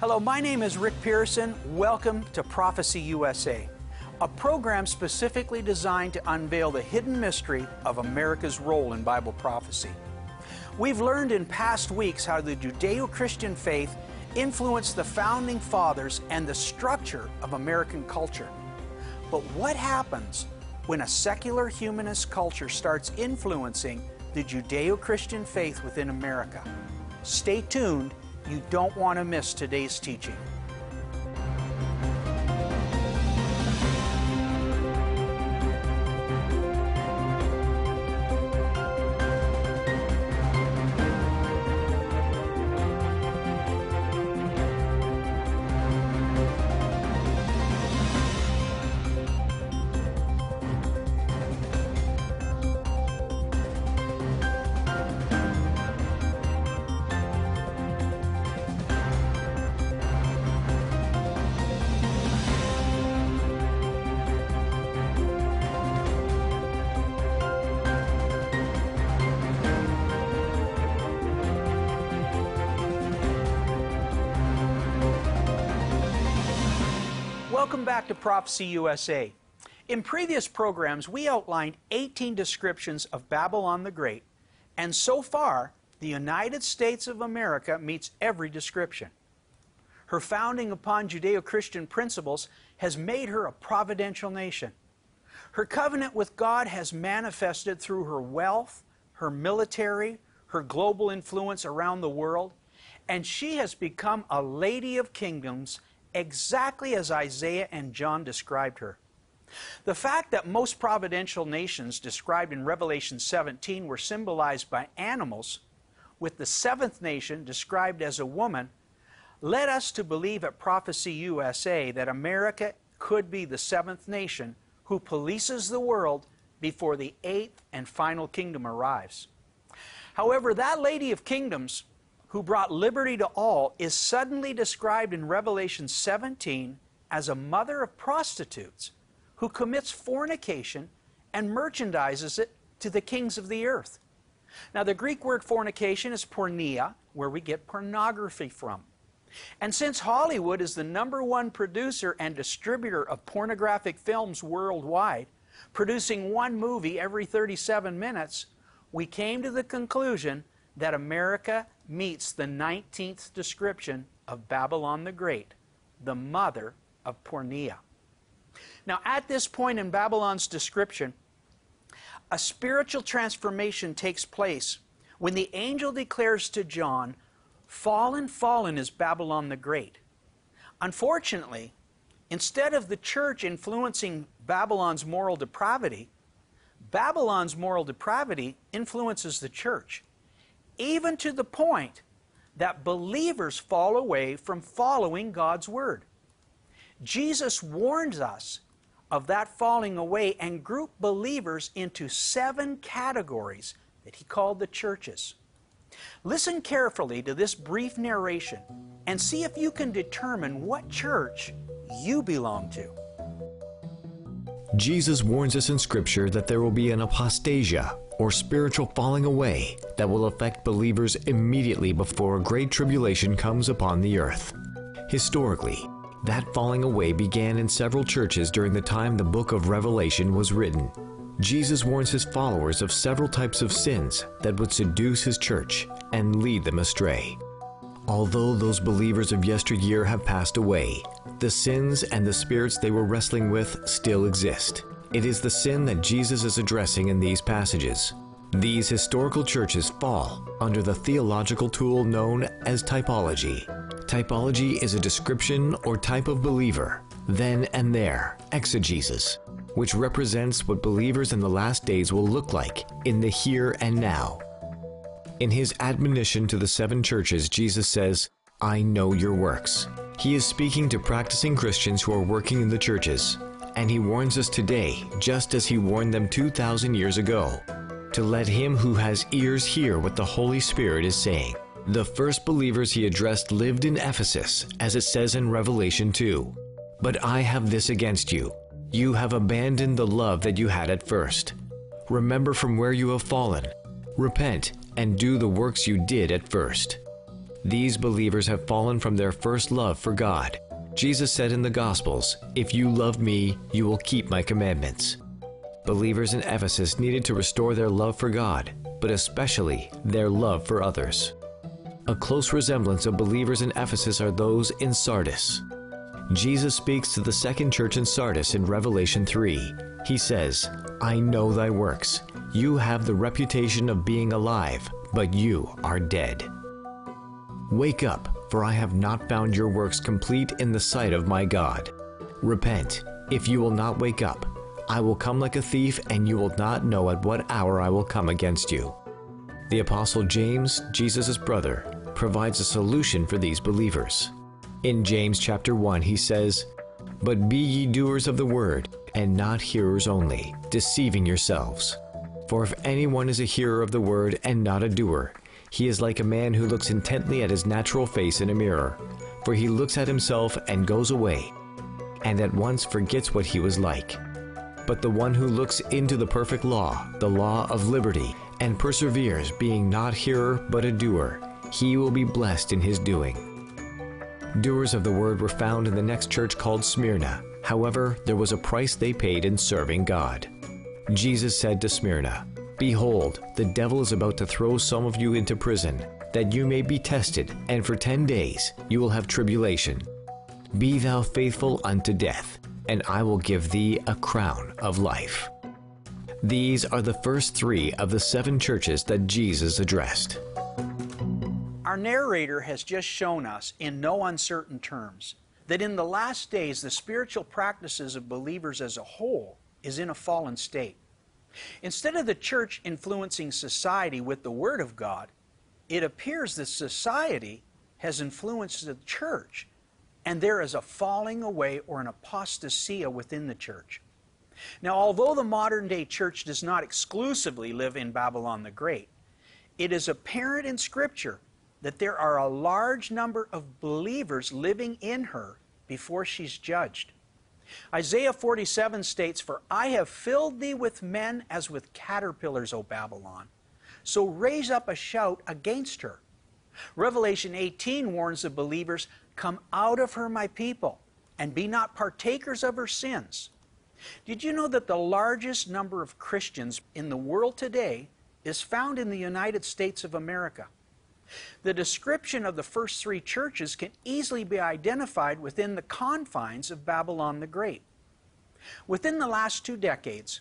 Hello, my name is Rick Pearson. Welcome to Prophecy USA, a program specifically designed to unveil the hidden mystery of America's role in Bible prophecy. We've learned in past weeks how the Judeo Christian faith influenced the founding fathers and the structure of American culture. But what happens when a secular humanist culture starts influencing the Judeo Christian faith within America? Stay tuned, you don't want to miss today's teaching. Welcome back to Prophecy USA. In previous programs, we outlined 18 descriptions of Babylon the Great, and so far, the United States of America meets every description. Her founding upon Judeo Christian principles has made her a providential nation. Her covenant with God has manifested through her wealth, her military, her global influence around the world, and she has become a lady of kingdoms exactly as Isaiah and John described her. The fact that most providential nations described in Revelation 17 were symbolized by animals, with the seventh nation described as a woman, led us to believe at Prophecy USA that America could be the seventh nation who polices the world before the eighth and final kingdom arrives. However, that Lady of Kingdoms who brought liberty to all, is suddenly described in Revelation 17 as a mother of prostitutes who commits fornication and merchandises it to the kings of the earth. Now, the Greek word fornication is porneia, where we get pornography from. And since Hollywood is the number one producer and distributor of pornographic films worldwide, producing one movie every 37 minutes, we came to the conclusion that America meets the 19th description of Babylon the Great, the mother of Porneia. Now, at this point in Babylon's description, a spiritual transformation takes place when the angel declares to John, Fallen, fallen is Babylon the Great. Unfortunately, instead of the church influencing Babylon's moral depravity, Babylon's moral depravity influences the church even to the point that believers fall away from following God's Word. Jesus warns us of that falling away and grouped believers into seven categories that he called the churches. Listen carefully to this brief narration and see if you can determine what church you belong to. Jesus warns us in Scripture that there will be an apostasia, or spiritual falling away, that will affect believers immediately before a great tribulation comes upon the earth. Historically, that falling away began in several churches during the time the book of Revelation was written. Jesus warns his followers of several types of sins that would seduce his church and lead them astray. Although those believers of yesteryear have passed away, the sins and the spirits they were wrestling with still exist. It is the sin that Jesus is addressing in these passages. These historical churches fall under the theological tool known as typology. Typology is a description or type of believer, then and there, exegesis, which represents what believers in the last days will look like in the here and now. In his admonition to the seven churches, Jesus says, I know your works. He is speaking to practicing Christians who are working in the churches, and he warns us today, just as he warned them 2,000 years ago, to let him who has ears hear what the Holy Spirit is saying. The first believers he addressed lived in Ephesus, as it says in Revelation 2. But I have this against you. You have abandoned the love that you had at first. Remember from where you have fallen. Repent and do the works you did at first. These believers have fallen from their first love for God. Jesus said in the Gospels, If you love me, you will keep my commandments. Believers in Ephesus needed to restore their love for God, but especially their love for others. A close resemblance of believers in Ephesus are those in Sardis. Jesus speaks to the second church in Sardis in Revelation 3. He says, I know thy works. You have the reputation of being alive, but you are dead. Wake up, for I have not found your works complete in the sight of my God. Repent. If you will not wake up, I will come like a thief, and you will not know at what hour I will come against you. The Apostle James, Jesus' brother, provides a solution for these believers. In James chapter 1, he says, But be ye doers of the word, and not hearers only, deceiving yourselves. For if anyone is a hearer of the word and not a doer, he is like a man who looks intently at his natural face in a mirror. For he looks at himself and goes away, and at once forgets what he was like. But the one who looks into the perfect law, the law of liberty, and perseveres, being not hearer but a doer, he will be blessed in his doing. Doers of the word were found in the next church called Smyrna. However, there was a price they paid in serving God. Jesus said to Smyrna, Behold, the devil is about to throw some of you into prison, that you may be tested, and for ten days you will have tribulation. Be thou faithful unto death, and I will give thee a crown of life. These are the first three of the seven churches that Jesus addressed. Our narrator has just shown us, in no uncertain terms, that in the last days the spiritual practices of believers as a whole is in a fallen state. Instead of the church influencing society with the Word of God, it appears that society has influenced the church, and there is a falling away or an apostasia within the church. Now, although the modern day church does not exclusively live in Babylon the Great, it is apparent in Scripture that there are a large number of believers living in her before she's judged. Isaiah 47 states, For I have filled thee with men as with caterpillars, O Babylon. So raise up a shout against her. Revelation 18 warns the believers, Come out of her, my people, and be not partakers of her sins. Did you know that the largest number of Christians in the world today is found in the United States of America? The description of the first three churches can easily be identified within the confines of Babylon the Great. Within the last two decades,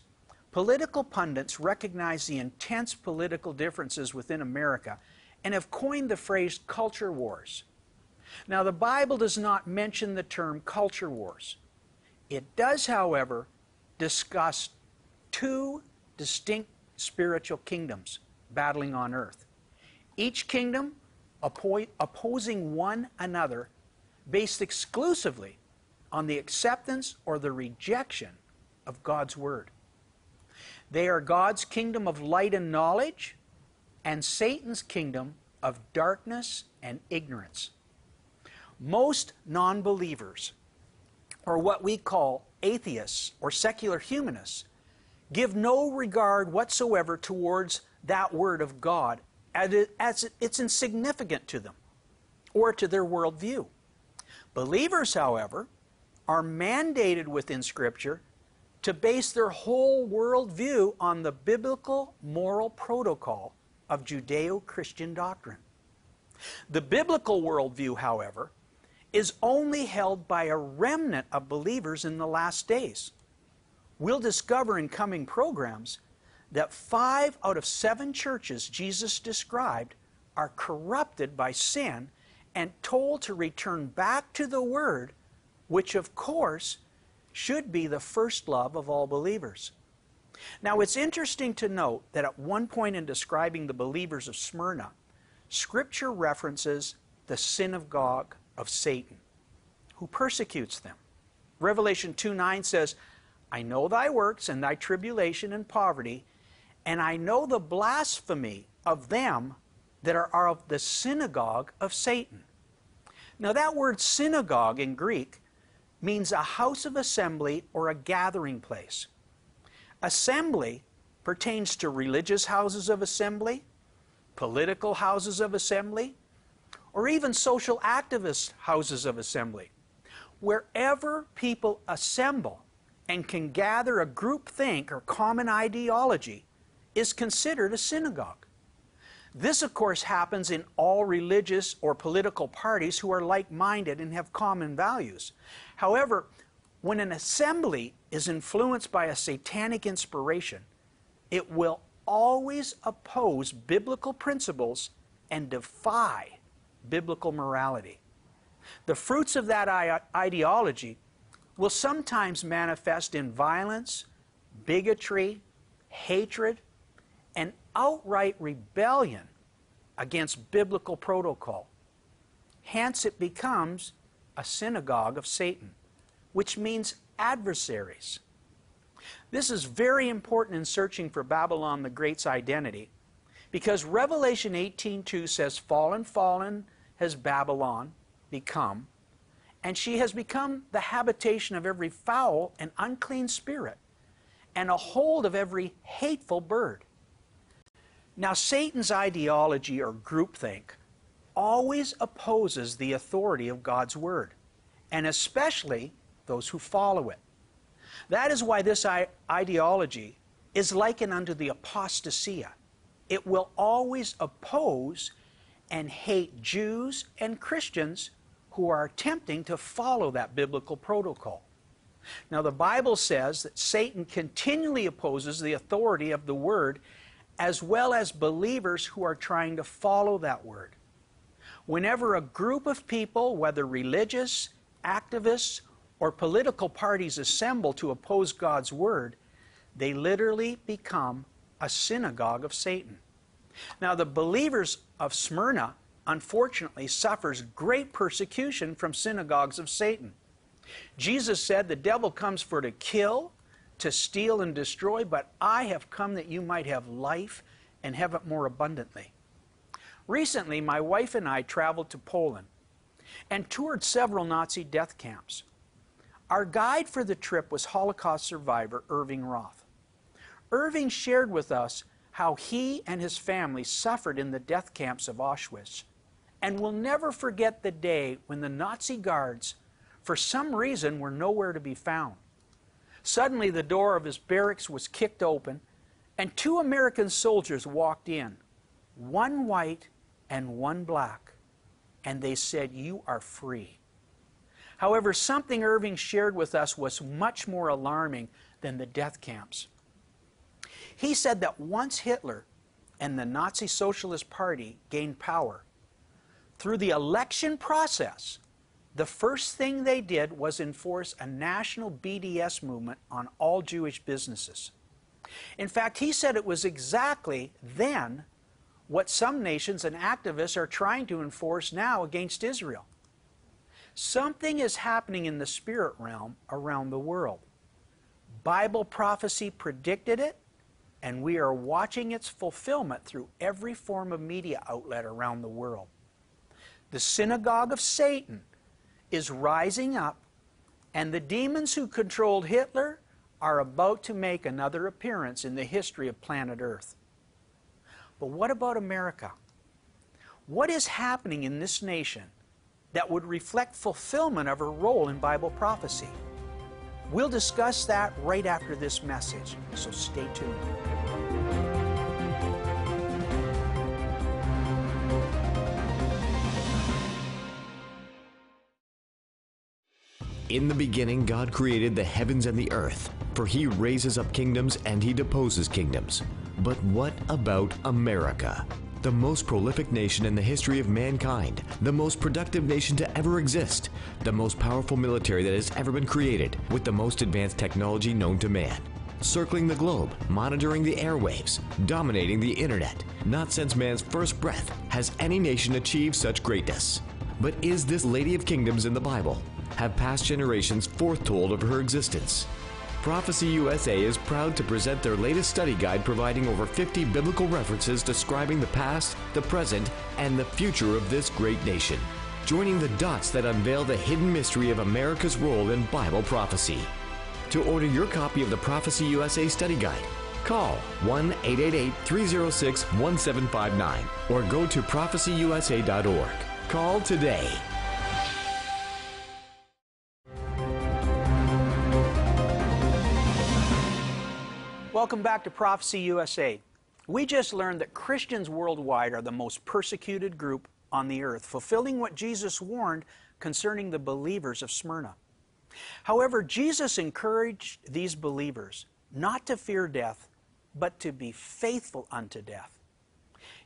political pundits recognize the intense political differences within America and have coined the phrase culture wars. Now, the Bible does not mention the term culture wars. It does, however, discuss two distinct spiritual kingdoms battling on earth each kingdom oppo- opposing one another based exclusively on the acceptance or the rejection of God's Word. They are God's kingdom of light and knowledge and Satan's kingdom of darkness and ignorance. Most non believers, or what we call atheists or secular humanists, give no regard whatsoever towards that Word of God as it's insignificant to them or to their worldview. Believers, however, are mandated within Scripture to base their whole worldview on the biblical moral protocol of Judeo Christian doctrine. The biblical worldview, however, is only held by a remnant of believers in the last days. We'll discover in coming programs that five out of seven churches Jesus described are corrupted by sin and told to return back to the Word, which of course should be the first love of all believers. Now, it's interesting to note that at one point in describing the believers of Smyrna, Scripture references the synagogue of Satan, who persecutes them. Revelation 2 9 says, I know thy works and thy tribulation and poverty, and I know the blasphemy of them that are of the synagogue of Satan. Now, that word synagogue in Greek means a house of assembly or a gathering place. Assembly pertains to religious houses of assembly, political houses of assembly, or even social activist houses of assembly. Wherever people assemble and can gather a group think or common ideology is considered a synagogue. This, of course, happens in all religious or political parties who are like minded and have common values. However, when an assembly is influenced by a satanic inspiration, it will always oppose biblical principles and defy biblical morality. The fruits of that ideology will sometimes manifest in violence, bigotry, hatred, and outright rebellion against biblical protocol. Hence, it becomes a synagogue of Satan, which means adversaries. This is very important in searching for Babylon the Great's identity because Revelation 18:2 says fallen fallen has Babylon become and she has become the habitation of every foul and unclean spirit and a hold of every hateful bird. Now, Satan's ideology or groupthink always opposes the authority of God's Word, and especially those who follow it. That is why this ideology is likened unto the apostasia. It will always oppose and hate Jews and Christians who are attempting to follow that biblical protocol. Now, the Bible says that Satan continually opposes the authority of the Word as well as believers who are trying to follow that Word. Whenever a group of people, whether religious, activists, or political parties assemble to oppose God's Word, they literally become a synagogue of Satan. Now, the believers of Smyrna unfortunately suffers great persecution from synagogues of Satan. Jesus said, The devil comes for to kill, to steal, and destroy, but I have come that you might have life and have it more abundantly. Recently, my wife and I traveled to Poland and toured several Nazi death camps. Our guide for the trip was Holocaust survivor Irving Roth. Irving shared with us how he and his family suffered in the death camps of Auschwitz and will never forget the day when the Nazi guards, for some reason, were nowhere to be found. Suddenly, the door of his barracks was kicked open, and two American soldiers walked in, one white and one black, and they said, You are free. However, something Irving shared with us was much more alarming than the death camps. He said that once Hitler and the Nazi Socialist Party gained power, through the election process, the first thing they did was enforce a national BDS movement on all Jewish businesses. In fact, he said it was exactly then what some nations and activists are trying to enforce now against Israel. Something is happening in the spirit realm around the world. Bible prophecy predicted it, and we are watching its fulfillment through every form of media outlet around the world. The synagogue of Satan is rising up, and the demons who controlled Hitler are about to make another appearance in the history of planet Earth. But what about America? What is happening in this nation that would reflect fulfillment of her role in Bible prophecy? We'll discuss that right after this message, so stay tuned. In the beginning, God created the heavens and the earth, for he raises up kingdoms and he deposes kingdoms. But what about America? The most prolific nation in the history of mankind, the most productive nation to ever exist, the most powerful military that has ever been created, with the most advanced technology known to man. Circling the globe, monitoring the airwaves, dominating the internet. Not since man's first breath has any nation achieved such greatness. But is this Lady of Kingdoms in the Bible? Have past generations foretold of her existence. Prophecy USA is proud to present their latest study guide providing over 50 biblical references describing the past, the present, and the future of this great nation, joining the dots that unveil the hidden mystery of America's role in Bible prophecy. To order your copy of the Prophecy USA study guide, call 1 888 306 1759 or go to prophecyusa.org. Call today. Welcome back to Prophecy USA. We just learned that Christians worldwide are the most persecuted group on the earth, fulfilling what Jesus warned concerning the believers of Smyrna. However, Jesus encouraged these believers not to fear death, but to be faithful unto death.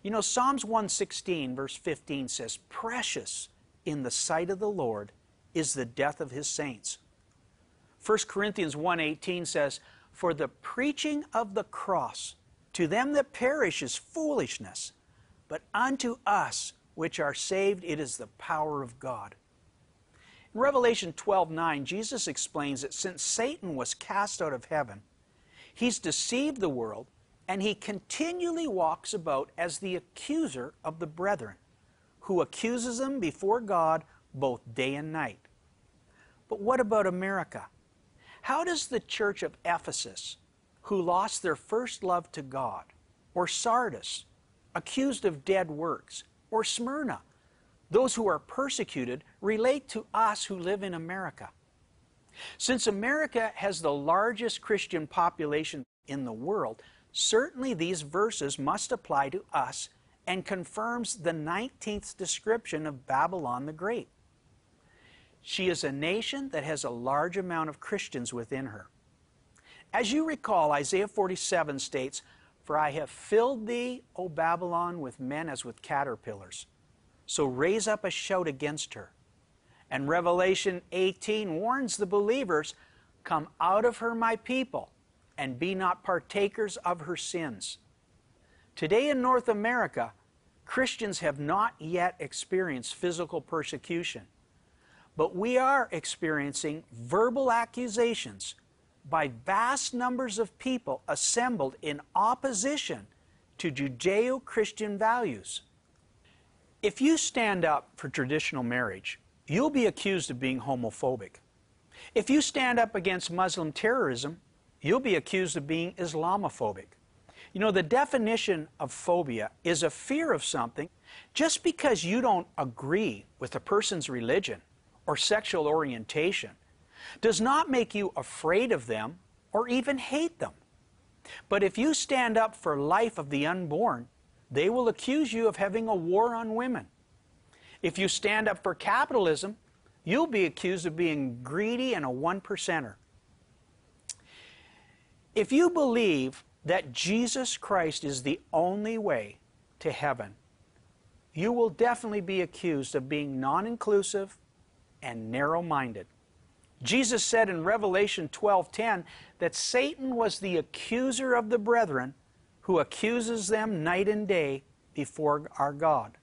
You know, Psalms 116, verse 15 says, Precious in the sight of the Lord is the death of his saints. 1 Corinthians 1:18 says, "For the preaching of the cross to them that perish is foolishness, but unto us which are saved it is the power of God." In Revelation 12:9, Jesus explains that since Satan was cast out of heaven, he's deceived the world and he continually walks about as the accuser of the brethren, who accuses them before God both day and night. But what about America? How does the church of Ephesus, who lost their first love to God, or Sardis, accused of dead works, or Smyrna, those who are persecuted, relate to us who live in America? Since America has the largest Christian population in the world, certainly these verses must apply to us and confirms the 19th description of Babylon the Great. She is a nation that has a large amount of Christians within her. As you recall, Isaiah 47 states, For I have filled thee, O Babylon, with men as with caterpillars. So raise up a shout against her. And Revelation 18 warns the believers, Come out of her, my people, and be not partakers of her sins. Today in North America, Christians have not yet experienced physical persecution. But we are experiencing verbal accusations by vast numbers of people assembled in opposition to Judeo Christian values. If you stand up for traditional marriage, you'll be accused of being homophobic. If you stand up against Muslim terrorism, you'll be accused of being Islamophobic. You know, the definition of phobia is a fear of something just because you don't agree with a person's religion or sexual orientation does not make you afraid of them or even hate them. But if you stand up for life of the unborn, they will accuse you of having a war on women. If you stand up for capitalism, you'll be accused of being greedy and a one percenter. If you believe that Jesus Christ is the only way to heaven, you will definitely be accused of being non inclusive and narrow minded. Jesus said in Revelation 12:10 that Satan was the accuser of the brethren who accuses them night and day before our God.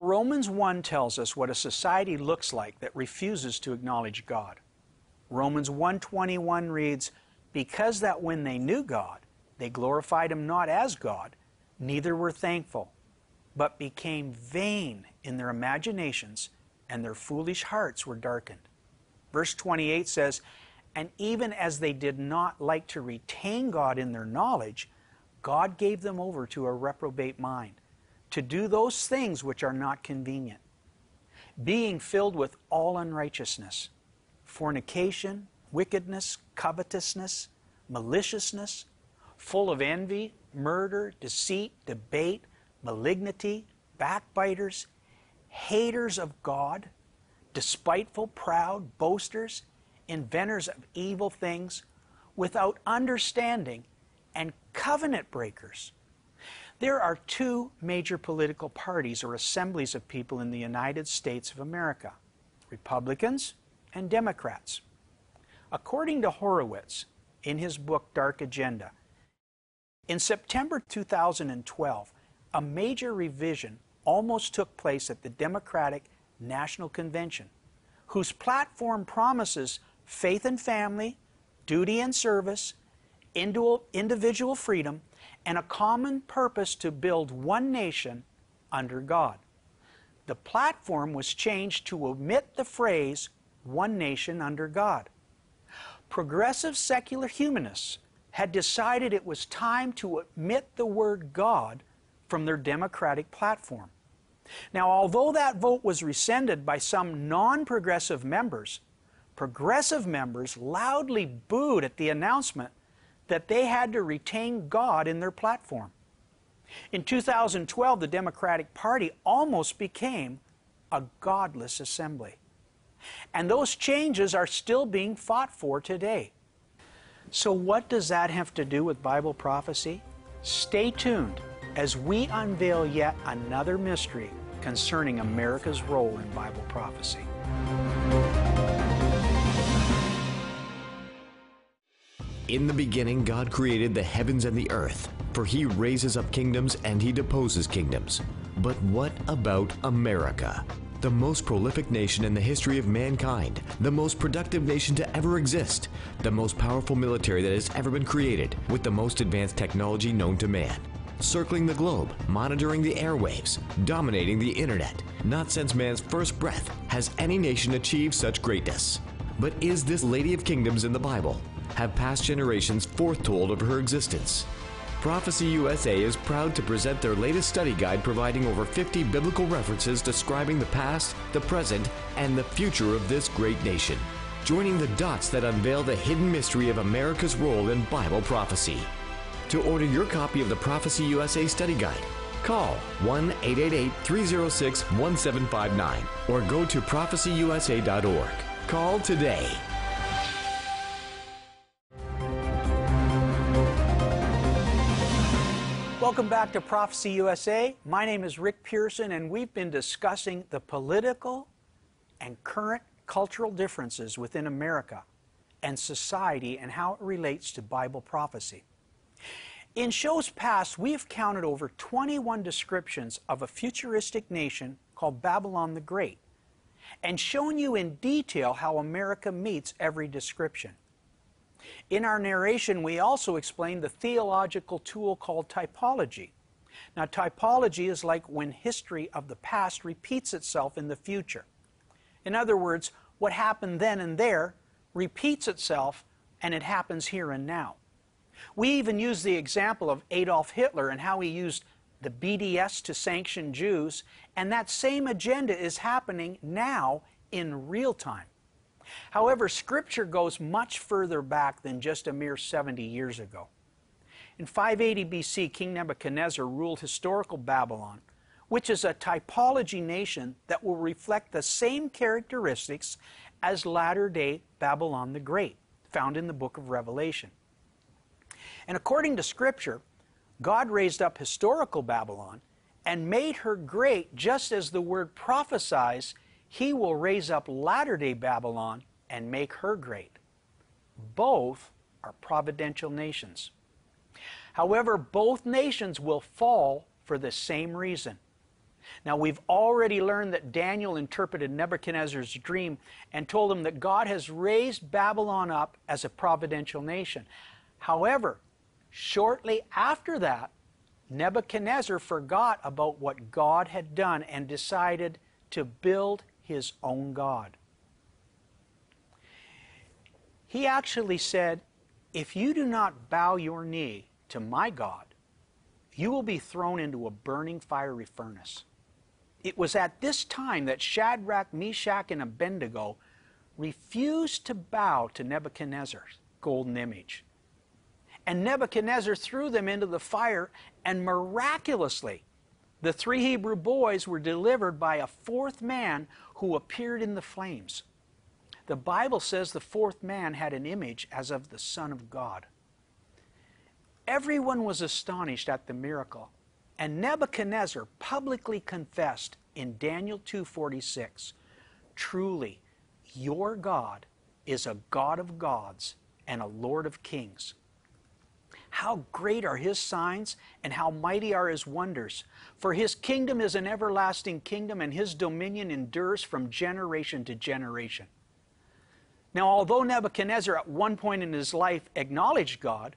Romans 1 tells us what a society looks like that refuses to acknowledge God. Romans 1:21 reads, "Because that when they knew God, they glorified him not as God, neither were thankful, but became vain in their imaginations, and their foolish hearts were darkened." Verse 28 says, "And even as they did not like to retain God in their knowledge, God gave them over to a reprobate mind, to do those things which are not convenient, being filled with all unrighteousness, fornication, wickedness, covetousness, maliciousness, full of envy, murder, deceit, debate, malignity, backbiters, haters of God, despiteful, proud, boasters, inventors of evil things, without understanding, and covenant breakers. There are two major political parties or assemblies of people in the United States of America Republicans and Democrats. According to Horowitz, in his book Dark Agenda, in September 2012, a major revision almost took place at the Democratic National Convention, whose platform promises faith and family, duty and service, individual freedom, and a common purpose to build one nation under God. The platform was changed to omit the phrase, one nation under God. Progressive secular humanists had decided it was time to omit the word God from their democratic platform. Now, although that vote was rescinded by some non progressive members, progressive members loudly booed at the announcement that they had to retain God in their platform. In 2012, the Democratic Party almost became a godless assembly. And those changes are still being fought for today. So, what does that have to do with Bible prophecy? Stay tuned as we unveil yet another mystery concerning America's role in Bible prophecy. In the beginning, God created the heavens and the earth, for he raises up kingdoms and he deposes kingdoms. But what about America? The most prolific nation in the history of mankind, the most productive nation to ever exist, the most powerful military that has ever been created, with the most advanced technology known to man. Circling the globe, monitoring the airwaves, dominating the internet. Not since man's first breath has any nation achieved such greatness. But is this Lady of Kingdoms in the Bible? have past generations foretold of her existence. Prophecy USA is proud to present their latest study guide providing over 50 biblical references describing the past, the present, and the future of this great nation, joining the dots that unveil the hidden mystery of America's role in Bible prophecy. To order your copy of the Prophecy USA study guide, call 1 888 306 1759 or go to prophecyusa.org. Call today. Welcome back to Prophecy USA. My name is Rick Pearson, and we've been discussing the political and current cultural differences within America and society and how it relates to Bible prophecy. In shows past, we've counted over 21 descriptions of a futuristic nation called Babylon the Great and shown you in detail how America meets every description. In our narration, we also explained the theological tool called typology. Now, typology is like when history of the past repeats itself in the future. In other words, what happened then and there repeats itself and it happens here and now. We even use the example of Adolf Hitler and how he used the BDS to sanction Jews, and that same agenda is happening now in real time. However, Scripture goes much further back than just a mere 70 years ago. In 580 BC, King Nebuchadnezzar ruled historical Babylon, which is a typology nation that will reflect the same characteristics as latter day Babylon the Great, found in the book of Revelation. And according to Scripture, God raised up historical Babylon and made her great just as the word prophesies he will raise up latter day Babylon and make her great. Both are providential nations. However, both nations will fall for the same reason. Now, we've already learned that Daniel interpreted Nebuchadnezzar's dream and told him that God has raised Babylon up as a providential nation. However, shortly after that, Nebuchadnezzar forgot about what God had done and decided to build his own God. He actually said, If you do not bow your knee to my God, you will be thrown into a burning fiery furnace. It was at this time that Shadrach, Meshach, and Abednego refused to bow to Nebuchadnezzar's golden image. And Nebuchadnezzar threw them into the fire, and miraculously, the three Hebrew boys were delivered by a fourth man who appeared in the flames. The Bible says the fourth man had an image as of the Son of God. Everyone was astonished at the miracle, and Nebuchadnezzar publicly confessed in Daniel 2:46, "Truly, your God is a God of gods and a Lord of kings." How great are his signs and how mighty are his wonders. For his kingdom is an everlasting kingdom, and his dominion endures from generation to generation. Now, although Nebuchadnezzar at one point in his life acknowledged God,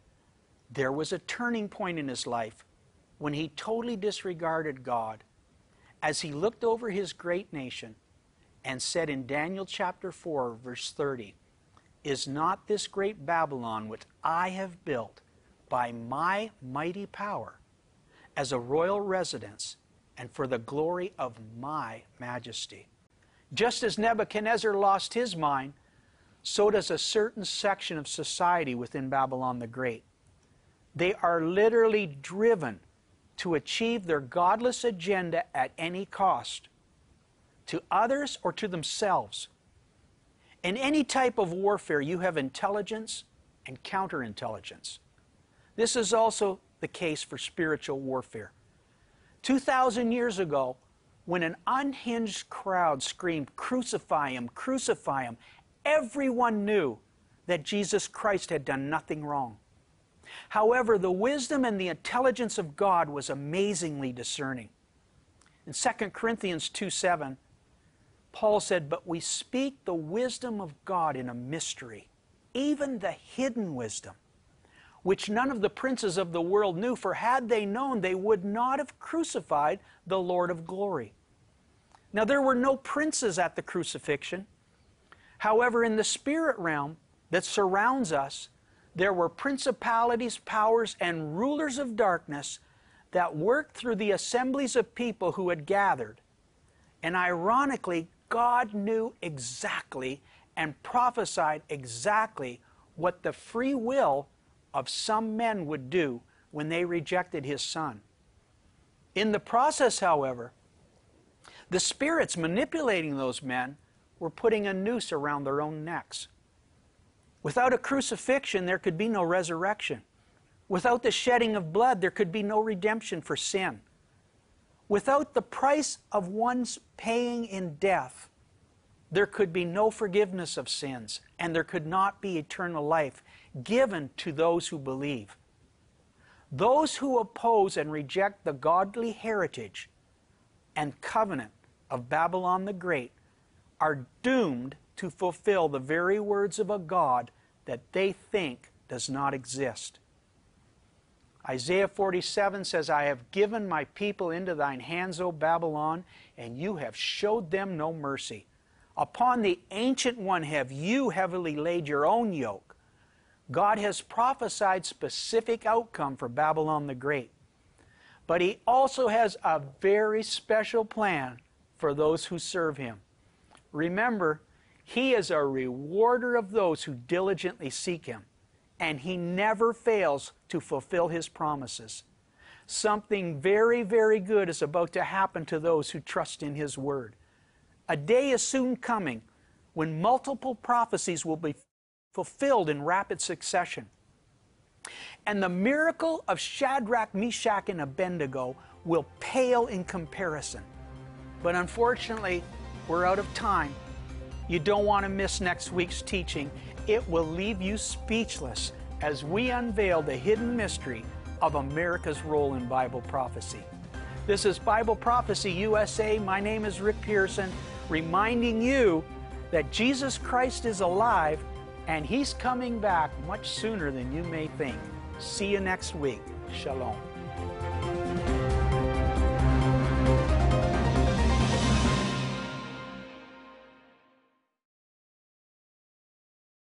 there was a turning point in his life when he totally disregarded God as he looked over his great nation and said in Daniel chapter 4, verse 30, Is not this great Babylon which I have built by my mighty power as a royal residence and for the glory of my majesty. Just as Nebuchadnezzar lost his mind, so does a certain section of society within Babylon the Great. They are literally driven to achieve their godless agenda at any cost, to others or to themselves. In any type of warfare, you have intelligence and counterintelligence. This is also the case for spiritual warfare. 2,000 years ago, when an unhinged crowd screamed, Crucify him, crucify him, everyone knew that Jesus Christ had done nothing wrong. However, the wisdom and the intelligence of God was amazingly discerning. In 2 Corinthians 2 7, Paul said, But we speak the wisdom of God in a mystery, even the hidden wisdom, which none of the princes of the world knew, for had they known, they would not have crucified the Lord of glory. Now, there were no princes at the crucifixion. However, in the spirit realm that surrounds us, there were principalities, powers, and rulers of darkness that worked through the assemblies of people who had gathered. And ironically, God knew exactly and prophesied exactly what the free will of some men would do when they rejected his son. In the process, however, the spirits manipulating those men were putting a noose around their own necks. Without a crucifixion, there could be no resurrection. Without the shedding of blood, there could be no redemption for sin. Without the price of one's paying in death, there could be no forgiveness of sins, and there could not be eternal life given to those who believe. Those who oppose and reject the godly heritage and covenant of Babylon the Great are doomed to fulfill the very words of a God that they think does not exist. Isaiah 47 says, I have given my people into thine hands, O Babylon, and you have showed them no mercy. Upon the ancient one have you heavily laid your own yoke. God has prophesied specific outcome for Babylon the Great. But he also has a very special plan for those who serve him. Remember, he is a rewarder of those who diligently seek him, and he never fails to fulfill his promises. Something very, very good is about to happen to those who trust in his word. A day is soon coming when multiple prophecies will be fulfilled in rapid succession. And the miracle of Shadrach, Meshach, and Abednego will pale in comparison. But unfortunately, we're out of time. You don't want to miss next week's teaching. It will leave you speechless as we unveil the hidden mystery of America's role in Bible prophecy. This is Bible Prophecy USA. My name is Rick Pearson, reminding you that Jesus Christ is alive and He's coming back much sooner than you may think. See you next week. Shalom.